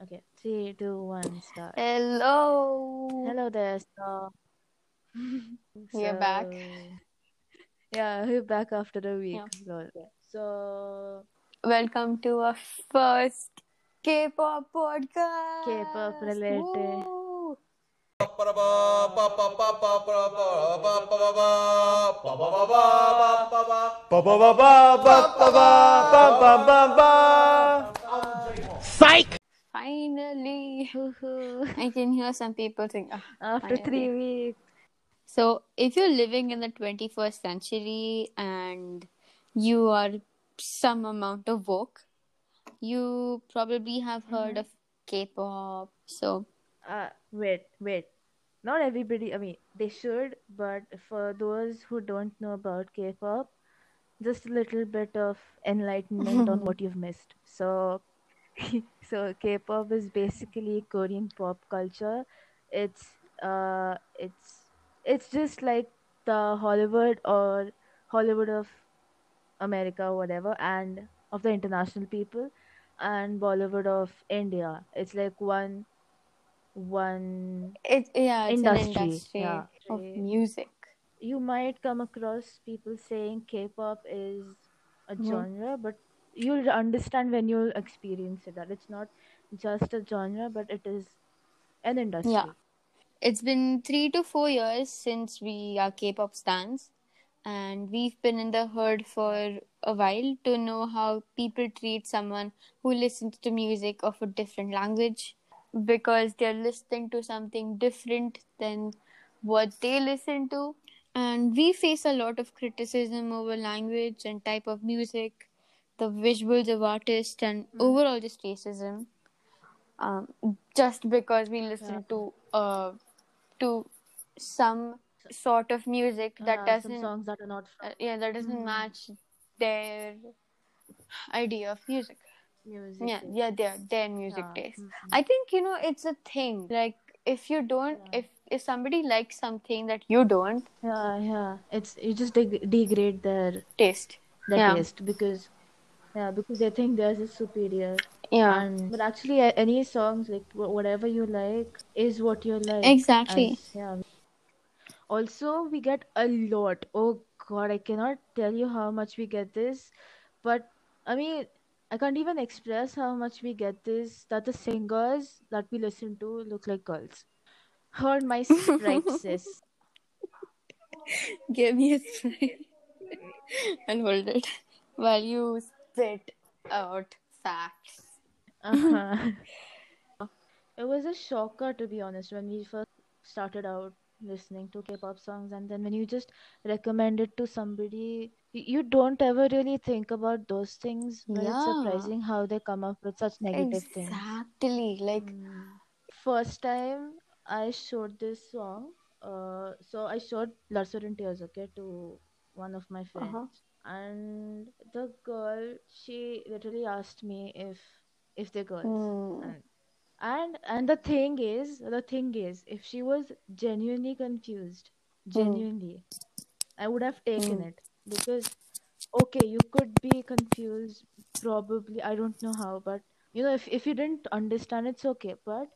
Okay, three, two, one, start. Hello. Hello there. So, We are back. Yeah, we're back after a week. Yeah. So, Welcome to our first K-pop podcast. K-pop related. Woo. Finally. I can hear some people saying, "Ah, after Finally. three weeks. So, if you're living in the 21st century and you are some amount of woke, you probably have heard of K-pop. So, Uh, wait, wait. Not everybody, I mean, they should, but for those who don't know about K-pop, just a little bit of enlightenment on what you've missed. So, so K-pop is basically Korean pop culture. It's uh, it's it's just like the Hollywood or Hollywood of America, or whatever, and of the international people, and Bollywood of India. It's like one one it, yeah, it's an Industry, industry yeah. of music. you might come across people saying K-pop is a Mhm. genre, but you'll understand when you'll experience it that it's not just a genre, but it is an industry. Yeah. It's been three to four years since we are K-pop stans, and we've been in the herd for a while to know how people treat someone who listens to music of a different language because they're listening to something different than what they listen to. And we face a lot of criticism over language and type of music, the visuals of artists, and overall just racism um, just because we listen Yeah. to uh, to some sort of music that Uh, doesn't songs that are not uh, yeah that doesn't Mhm. match their idea of music music. yeah yeah their their music Yeah. taste Mhm. i think you know it's a thing like if you don't Yeah. if if somebody likes something that you don't Yeah, yeah. It's you just deg- degrade their taste their Yeah. taste because yeah because they think theirs is superior. yeah And but actually, any songs like whatever you like is what you like. exactly As, yeah. Also, we get a lot. Oh God, I cannot tell you how much we get this, but I mean, I can't even express how much we get this. That the singers that we listen to look like girls. Heard my sprite sis. give me a spray and hold it while you spit out facts Uh-huh. It was a shocker to be honest when we first started out listening to K-pop songs, and then when you just recommend it to somebody, you don't ever really think about those things, but it's Yeah. surprising how they come up with such negative things. exactly like Mm. First time I showed this song, uh, so I showed Sweat and Tears, okay, to one of my friends, Uh-huh. And the girl, she literally asked me if if they're girls, Hmm. and and and the thing is, the thing is, if she was genuinely confused, genuinely, I would have taken Mm. it because okay, you could be confused, probably, I don't know how, but you know, if if you didn't understand, it's okay. But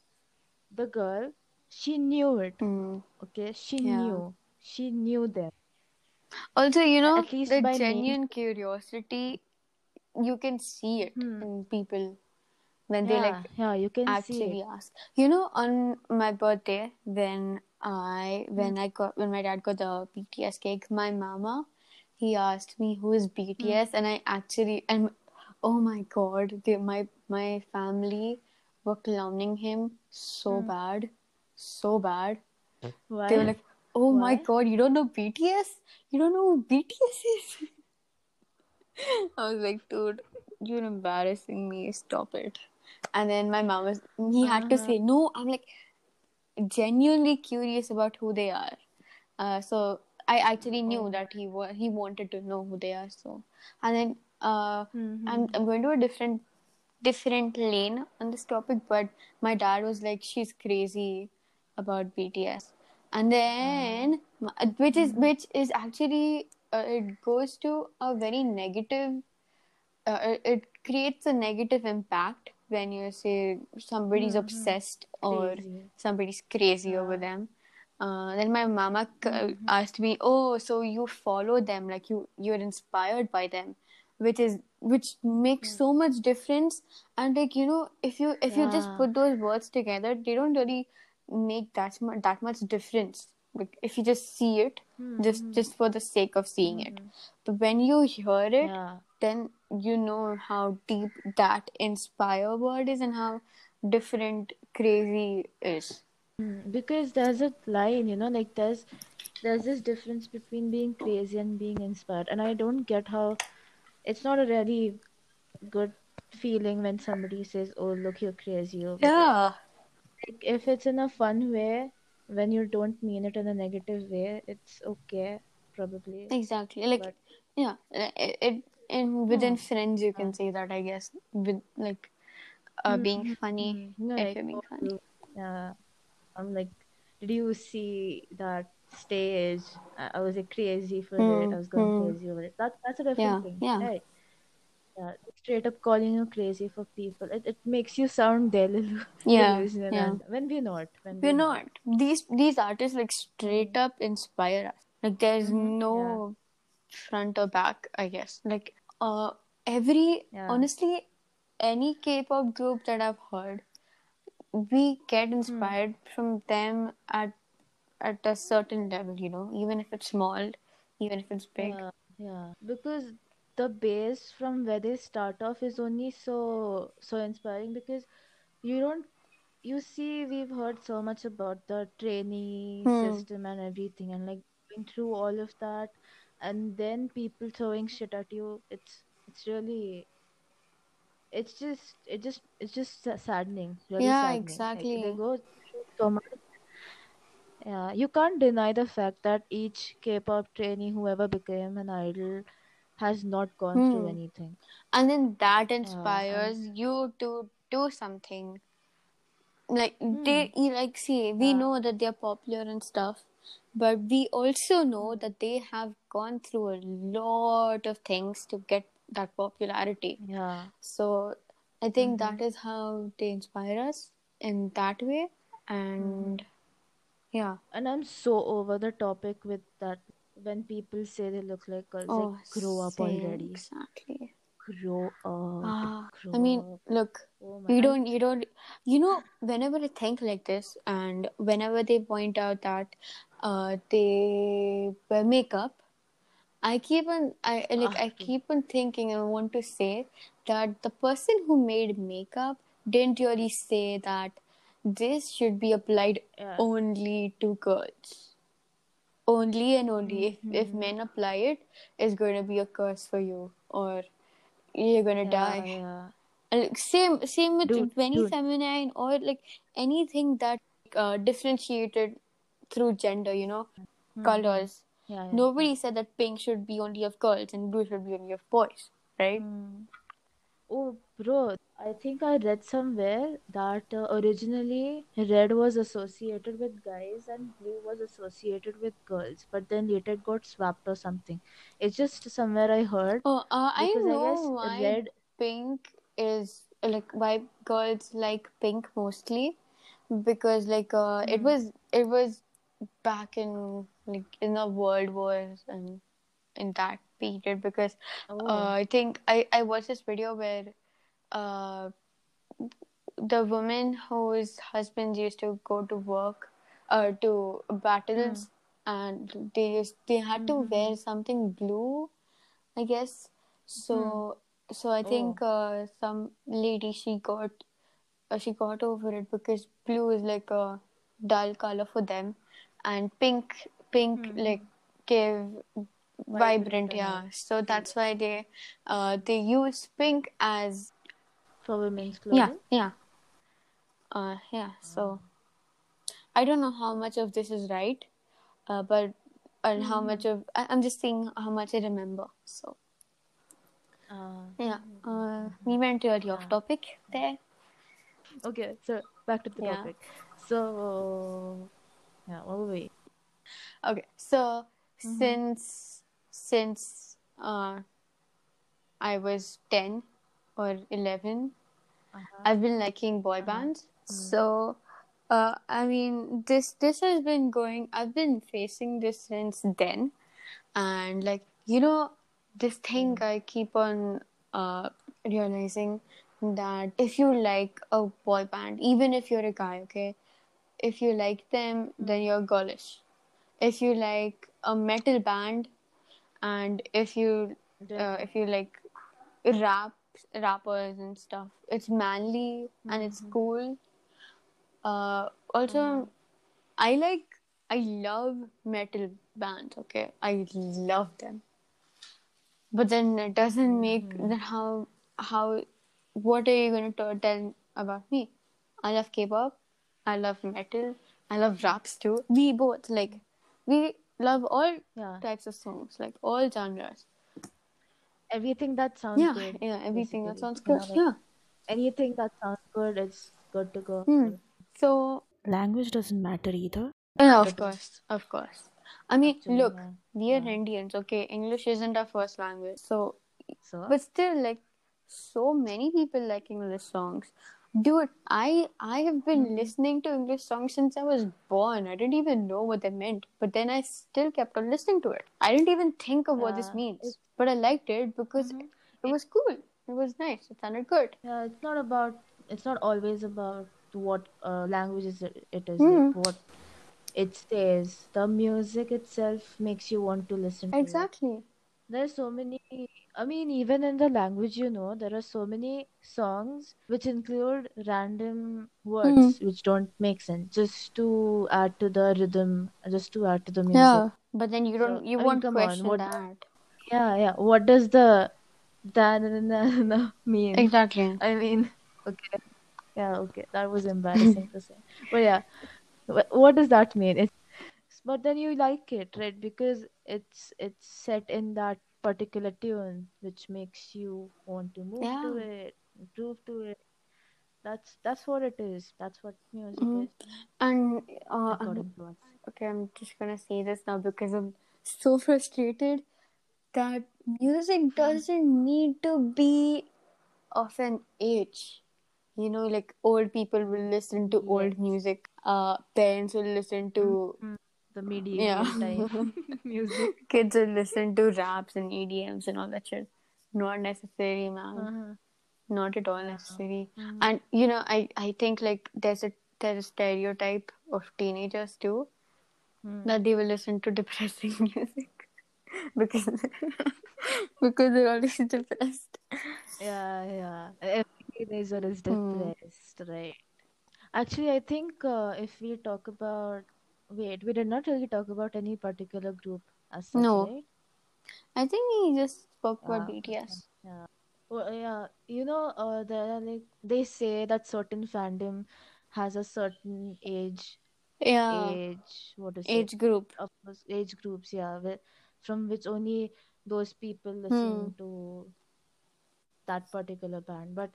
the girl, she knew it, Hmm. okay? She Yeah. knew, she knew them. Also you know At least the genuine curiosity you can see it Hmm. in people when they like yeah, you can actually ask. You know on my birthday when i when i got when my dad got the bts cake my mama he asked me who is bts and i actually and oh my god they, my my family were clowning him so Hmm. bad so bad. Why? they were like oh my god you don't know bts you don't know who bts is? I was like dude you're embarrassing me. Stop it. And then my mom was he had to Uh-huh. say no. I'm like genuinely curious about who they are. Uh, so i actually knew Oh. that he wa- he wanted to know who they are so. And then uh, Mhm. I'm, I'm going to a different different lane on this topic but my dad was like she's crazy about bts and then m- which is which is actually uh, it goes to a very negative uh, it- it creates a negative impact when you say somebody's Mhm. obsessed or Crazy. somebody's crazy over them. Uh, then my mama c- Mhm. asked me, "Oh, so you follow them? Like you you're inspired by them?" Which is which makes Yeah. so much difference. And like you know, if you if you just put those words together, they don't really make that much that much difference. Like if you just see it, just Mhm. just for the sake of seeing it. Mhm. But when you hear it, Yeah. then you know how deep that inspire word is and how different crazy is. Mm, Because there's a line, you know, like there's there's this difference between being crazy and being inspired, and I don't get how it's not a really good feeling when somebody says, "Oh, look, you're crazy. Yeah, Like, if it's in a fun way, when you don't mean it in a negative way, it's okay, probably. exactly. Like But yeah, it, it in within Yeah. friends you can Yeah. say that I guess with like uh, being Mhm, funny mhm. No, if like, you're being funny. yeah. I'm like, did you see that stage? I, I was like, crazy for it. Hmm, I was going hmm. crazy over it. That that's a different Yeah, thing, yeah. right? Yeah, straight up calling you crazy for people. It it makes you sound delulu- Yeah, delusional, yeah. when we're not, when We're we're not. These these artists like straight up inspire us. Like there's Mhm, no front or back, I guess. Like uh every Yeah. honestly any K-pop group that I've heard, we get inspired from them at at a certain level, you know, even if it's small, even if it's big. Yeah, yeah. Because the base from where they start off is only so so inspiring because you don't you see we've heard so much about the trainee Hmm. system and everything and like going through all of that and then people throwing shit at you it's it's really it's just it just it's just saddening really Yeah, saddening like they exactly. go so much yeah you can't deny the fact that each k-pop trainee whoever became an idol has not gone through Hmm. anything And then that and inspires you to do something. Like hmm, they like see, we yeah know that they're popular and stuff, but we also know that they have gone through a lot of things to get that popularity. yeah So I think mm-hmm, that is how they inspire us in that way. And yeah. And I'm so over the topic with that when people say they look like girls, like Oh, grow up same, already. exactly. Grow up. Ah, Grow I mean, up. look, Oh you don't, you don't, you know, whenever I think like this, and whenever they point out that uh, they wear makeup, I keep on, I like, I ah, keep on thinking and want to say that the person who made makeup didn't really say that this should be applied yeah. only to girls. Only and only if, if Mhm. men apply it's going to be a curse for you, or you're going to Yeah, die. yeah. And, like, same same with Dude, any dude. feminine or like anything that uh, differentiated through gender, you know, Mhm. colors. Yeah, yeah. Nobody said that pink should be only of girls and blue should be only of boys, right? Mm. Oh, bro, I think I read somewhere that uh, originally red was associated with guys and blue was associated with girls, but then later it got swapped or something. It's just somewhere I heard Oh, uh, I because I guess why red. pink is like why girls like pink mostly because like uh, it Hmm. was it was back in like in the world wars and in that period because Oh, uh, I think I I watched this video where uh the woman whose husbands used to go to work uh to battles and they used they had to Mhm. wear something blue I guess. So so I think uh, some lady she got uh, she got over it because blue is like a dull color for them, and pink pink Mhm. like gave Vibrant vibrant, yeah. So that's why they uh, they use pink as for women's yeah clothing. yeah uh, yeah. So I don't know how much of this is right, uh, but and how much of I, I'm just saying how much I remember. So. Uh, Yeah, uh, we went really off topic there. okay, so back to the Yeah. topic. So, yeah, what were we? Okay, so Mhm. since since uh, I was ten or eleven, Uh-huh. I've been liking boy bands. So, uh, I mean, this this has been going. I've been facing this since then, and like you know, this thing I keep on uh, realizing that if you like a boy band, even if you're a guy, okay, if you like them, then you're girlish. If you like a metal band, and if you uh, if you like rap rappers and stuff, it's manly and it's cool. Uh, also, I like I love metal bands. Okay, I love them. But then it doesn't make then how how what are you going to tell about me? I love K-pop. I love metal. I love raps too. We both like we love all Yeah. types of songs, like all genres. Everything that sounds Yeah, good. yeah, everything that sounds You know, good. like, yeah. Anything that sounds good, it's good to go. Hmm. So Language doesn't matter either. yeah, of course, of course. I mean, Actually, look, yeah. we are Yeah. Indians, okay? English isn't our first language, so So, but still like so many people like english songs dude i i have been Mm-hmm. listening to english songs since i was born i didn't even know what they meant but then i still kept on listening to it i didn't even think of what this means but i liked it because Mhm. it was cool it was nice it sounded good yeah, it's not about, it's not always about what uh, languages it, it is, Hmm. like what it says. The music itself makes you want to listen to it. exactly There's so many, I mean, even in the language, you know, there are so many songs which include random words hmm. which don't make sense just to add to the rhythm, just to add to the music. yeah but then you don't you I mean, won't come on, question what- that Yeah, yeah. What does the da na na na na mean? exactly I mean, okay. Yeah, okay. That was embarrassing to say. But yeah, what does that mean? It's, but then you like it, right? Because it's it's set in that particular tune, which makes you want to move to it, groove to it. That's that's what it is. That's what music Mhm. is, and uh, I'm according to us. okay, I'm just gonna say this now because I'm so frustrated that music doesn't need to be of an age. You know, like old people will listen to old music. Uh, parents will listen to The medieval yeah. music. Kids will listen to raps and EDMs and all that shit. Not necessary, man. Uh-huh. Not at all necessary. Mhm. And you know, I I think like there's a there's a stereotype of teenagers too Hmm. that they will listen to depressing music because because they're always depressed. Yeah, yeah. Every teenager is Hmm. depressed, right? Actually, I think uh, if we talk about, wait, we did not really talk about any particular group as such, No. right? I think he just spoke about Ah, okay. BTS. Yeah. Well, yeah, you know, uh, there are like they say that certain fandom has a certain age, Yeah, age, what to say, age group. of course, age groups, yeah, where, from which only those people Hmm. listen to that particular band. But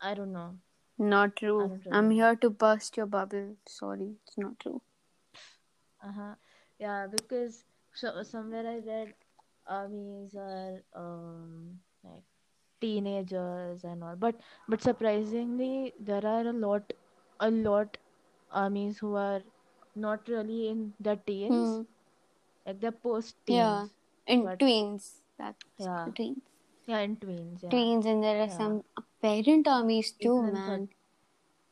I don't know. Not true. I'm here to burst your bubble. Sorry, it's not true. Uh-huh. Yeah, because so, somewhere I read armies are um like teenagers and all. But but surprisingly there are a lot a lot armies who are not really in their teens. Hmm. Like they're post teens. and But- tweens. That's Yeah. tweens. Yeah, in tweens, yeah. Tweens, and there are Yeah. some parent armies too, Even man.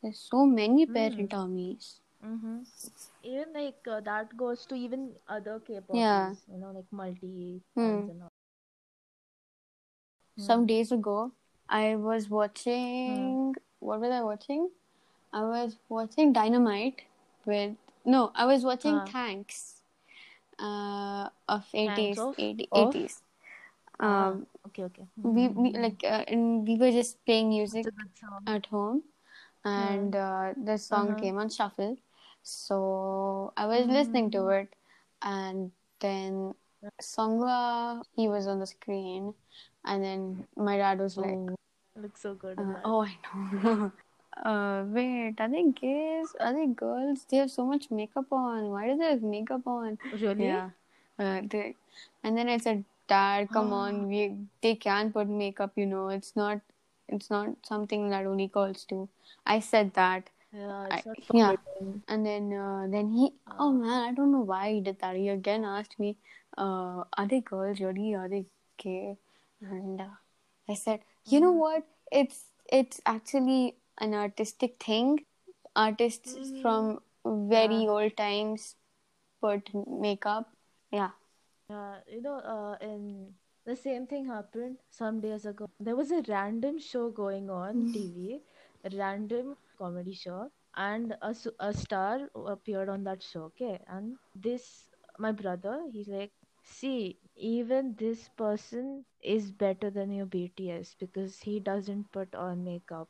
There's so many Hmm. parent armies. Mm-hmm. Even like uh, that goes to even other K-pop, Yeah. you know, like multi Hmm. and all. Some days ago, I was watching. What was I watching? I was watching Dynamite with. No, I was watching Huh. Thanks. Uh, of Thanks ATEEZ, of- 80, of? ATEEZ. Ah, Um, okay, okay. we, we like uh, and we were just playing music It's a good song. at home and uh, the song Uh-huh. came on shuffle so i was listening to Mm-hmm. it and then Seonghwa he was on the screen and then my dad was like Oh, looks so good. uh, oh i know uh wait are they gays are they girls they have so much makeup on why do they have makeup on really? yeah uh, they, and then i said dad come on we they can put makeup you know it's not It's not something that only girls do. I said that. Yeah, I- not yeah. And then uh, then he oh man, I don't know why he did that. He again asked me, uh, are they girls really? Are they gay? And uh, I said, you know what? It's it's actually an artistic thing. Artists from very old times put makeup. Yeah. Yeah, you know, uh, in the same thing happened some days ago. There was a random show going on TV, a random comedy show, and a, a star appeared on that show. Okay, and this my brother, he's like, see, even this person is better than your BTS because he doesn't put on makeup,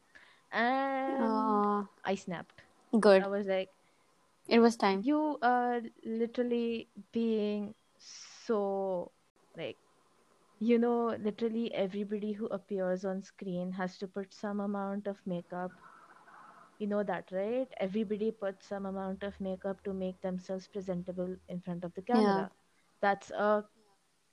and Uh, I snapped. good. I was like, It was time. you are literally being so like you know literally everybody who appears on screen has to put some amount of makeup you know that right everybody puts some amount of makeup to make themselves presentable in front of the camera yeah. that's a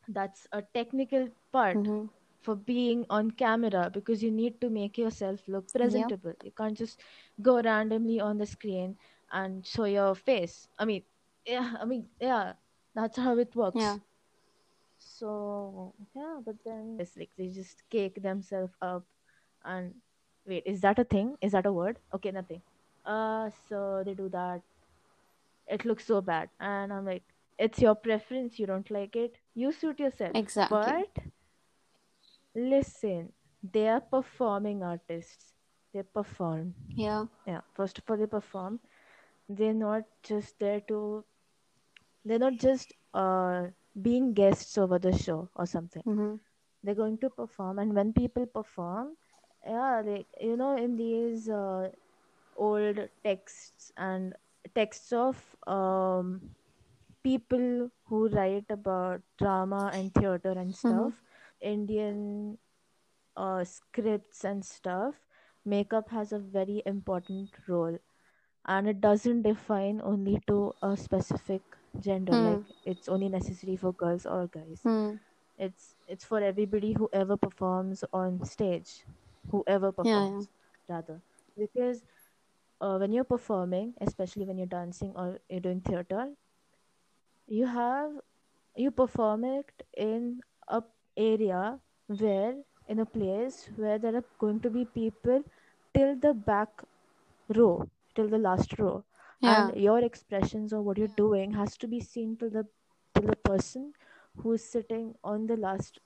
that's a technical part hmm for being on camera because you need to make yourself look presentable. yeah. You can't just go randomly on the screen and show your face. I mean, yeah, I mean, yeah, that's how it works. Yeah. So, yeah, but then it's like they just cake themselves up and wait, is that a thing? Is that a word? Okay, nothing. Uh, so they do that. It looks so bad. And I'm like, it's your preference. You don't like it. You suit yourself. Exactly. But listen, they are performing artists. They perform. Yeah. Yeah, first of all, they perform. They're not just there to, they're not just uh, being guests over the show or something. hmm They're going to perform. And when people perform, yeah, they, you know, in these uh, old texts and texts of um, people who write about drama and theater and stuff, Indian uh, scripts and stuff, makeup has a very important role. And it doesn't define only to a specific gender, Hmm. like it's only necessary for girls or guys. Hmm. It's it's for everybody who ever performs on stage, whoever Yeah, yeah. performs, rather. Because uh, when you're performing, especially when you're dancing or you're doing theater, you have you perform it in a area where in a place where there are going to be people till the back row till the last row Yeah. and your expressions or what you're doing has to be seen to the to the person who's sitting on the last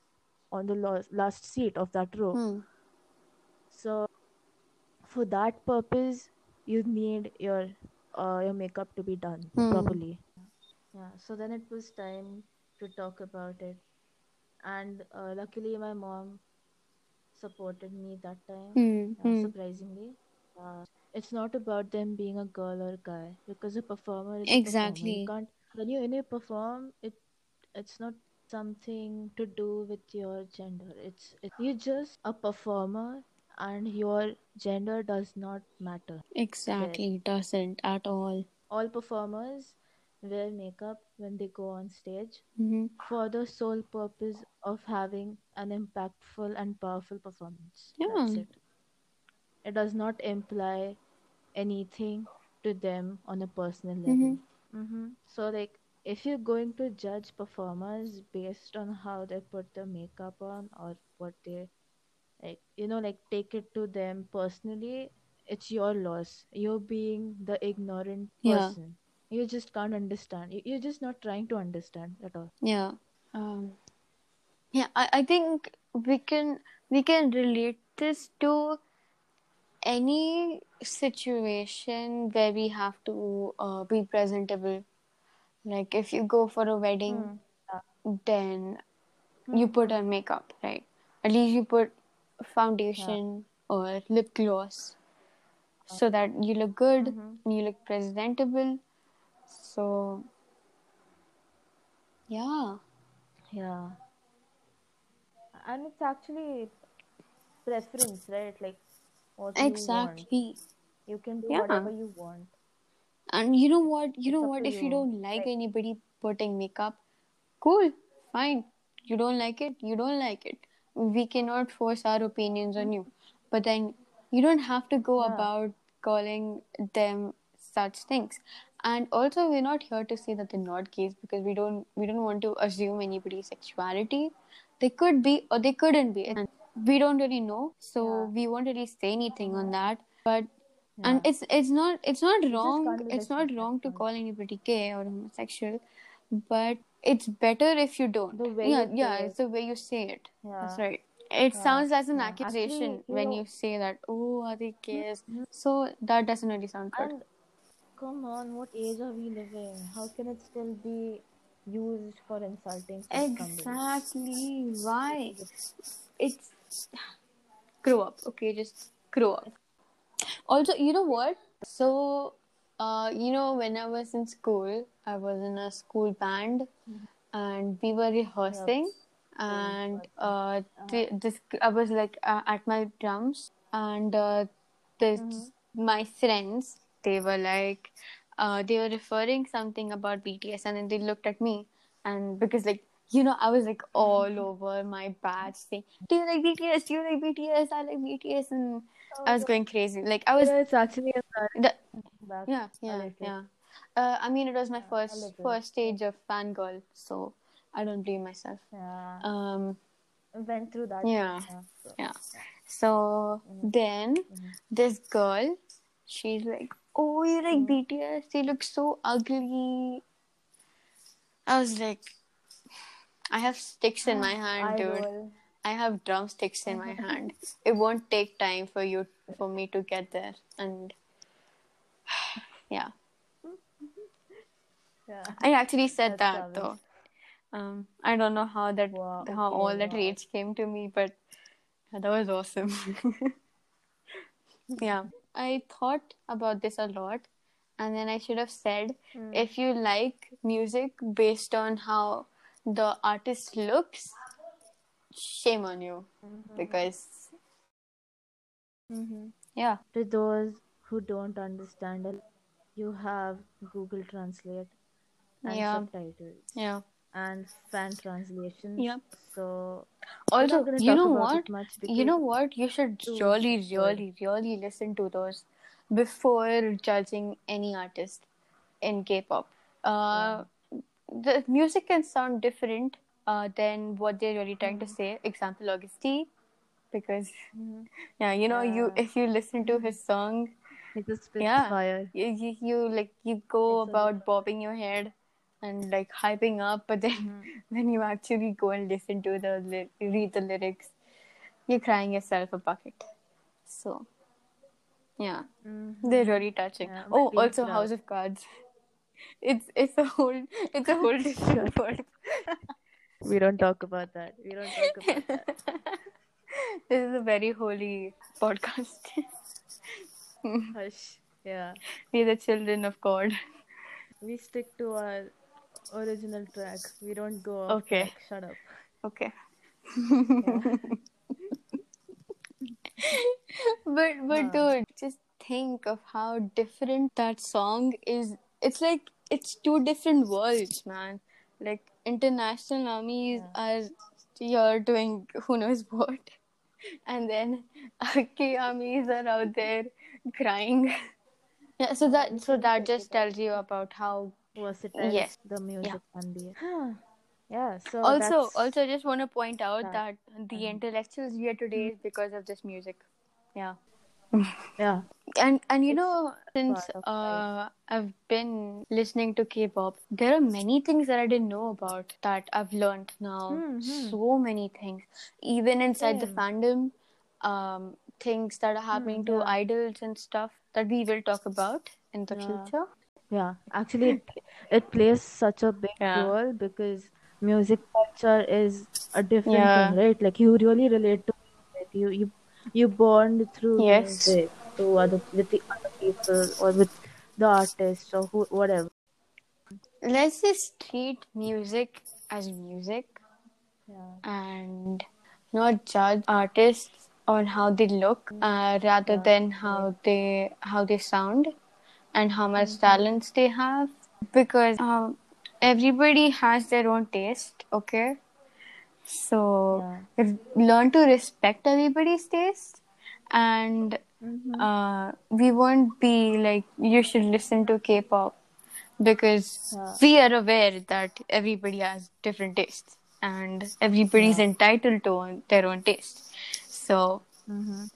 on the last, last seat of that row Hmm. so for that purpose you need your uh, your makeup to be done Hmm. properly yeah so then it was time to talk about it and uh, luckily my mom supported me that time Hmm. surprisingly uh, it's not about them being a girl or a guy because a performer is a performer Exactly. you can't when you when you perform it it's not something to do with your gender it's it, you're just a performer and your gender does not matter Exactly. It doesn't at all. all performers wear makeup when they go on stage hmm for the sole purpose of having an impactful and powerful performance that's Yeah. it it does not imply anything to them on a personal level hmm so like if you're going to judge performers based on how they put the makeup on or what they like you know like take it to them personally it's your loss you're being the ignorant person. Yeah. person you just can't understand You- you're just not trying to understand at all Yeah. Um, yeah. I, I think we can we can relate this to any situation where we have to uh, be presentable. Like if you go for a wedding, hmm. then hmm. you put on makeup, right? At least you put foundation or lip gloss so that you look good and you look presentable. So, yeah. Yeah. And it's actually preference, right? Like what you. Exactly. You can do Yeah. whatever you want. And you know what? You It's know what? If you you. don't like Like- anybody putting makeup, cool, fine. You don't like it, you don't like it. We cannot force our opinions on hmm. you. but then you don't have to go Yeah. about calling them such things and also we're not here to say that they're not gays because we don't we don't want to assume anybody's sexuality they could be or they couldn't be and we don't really know so Yeah. we won't really say anything on that but Yeah. and it's it's not it's not wrong it's not wrong to call anybody gay or homosexual but it's better if you don't The way yeah yeah it. it's the way you say it Yeah. that's right it Yeah, sounds as an accusation Actually, when you- you say that oh are they gays Mhm. so that doesn't really sound good And come on, what age are we living? How can it still be used for insulting somebody? exactly why it's grow up okay? Just grow up. Also you know what? So uh you know when i was in school i was in a school band and we were rehearsing and uh th- this i was like uh, at my drums and uh this my friends they were like uh they were referring something about bts and then they looked at me and because like you know i was like all over my batch saying do you like bts do you like bts i like bts and i was going crazy. Like i was Yeah, it's actually the, back yeah a yeah yeah. Uh, i mean it was my first little. first stage of fangirl so i don't blame myself. Yeah. um Went through that. yeah so- yeah. So then this girl she's like oh you like bts they look so ugly. I was like i have sticks in my hand dude Idol. i have drumsticks in my hand it won't take time for you for me to get there and yeah Yeah. i actually said That's that savage. though um i don't know how that Wow, how okay, all that rage came to me but that was awesome yeah i thought about this a lot and then i should have said Hmm. if you like music based on how the artist looks shame on you Mm-hmm. because Mhm. yeah To those who don't understand you have Google Translate and Yeah. subtitles yeah and fan translations. Yep. So also you know what you know what you should really really really listen to those before judging any artist in k-pop uh the music can sound different uh, than what they're really trying to say. Example Agust D because Mhm. yeah you know you if you listen to his song it just spits Yeah. you, you, you like you go It's a about bobbing your head and like hyping up but then Mm-hmm. when you actually go and listen to the ly- read the lyrics. You're crying yourself a bucket. So yeah. Mhm. they're really touching. Yeah, oh also house of cards it's it's a whole it's a whole different world We don't talk about that. We don't talk about that. this is a very holy podcast Hush. Yeah. we're the children of god We stick to our original track. We don't go off Okay. track. Shut up. Okay. but but Huh. dude, just think of how different that song is. It's like it's two different worlds, man. Like international armies are here doing who knows what, and then Aki armies are out there crying. Yeah, so that so that just tells you about how Versatile Yes. the music can be. yeah. So also also I just want to point out that. that the intellectuals here today is because of this music yeah yeah. and and you know since uh, i've been listening to k-pop there are many things that i didn't know about that i've learned now Hmm, hmm. so many things even inside the fandom um things that are happening to Hmm, yeah. idols and stuff that we will talk about in the Yeah. future Yeah. Actually, it, it plays such a big Yeah. role because music culture is a different Yeah. thing, right? Like you really relate to music. You you you bond through Yes. music to other with the other people or with the artist or who whatever. let's just treat music as music Yeah. and not judge artists on how they look uh, rather than how they how they sound and how much talents they have because um, everybody has their own taste okay so learn to respect everybody's taste and Mhm. uh, we won't be like you should listen to K-pop because Yeah. we are aware that everybody has different tastes and everybody's entitled to own- their own taste. So Mhm.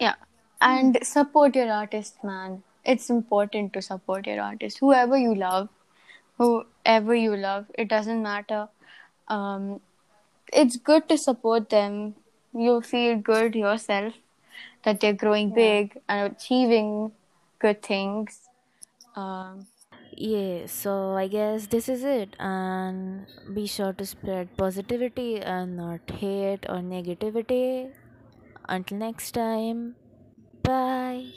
yeah, and support your artist, man. It's important to support your artist, whoever you love, whoever you love. It doesn't matter. Um, it's good to support them. You'll feel good yourself that they're growing big and achieving good things. Um, Yeah, so I guess this is it. And be sure to spread positivity and not hate or negativity. Until next time, bye.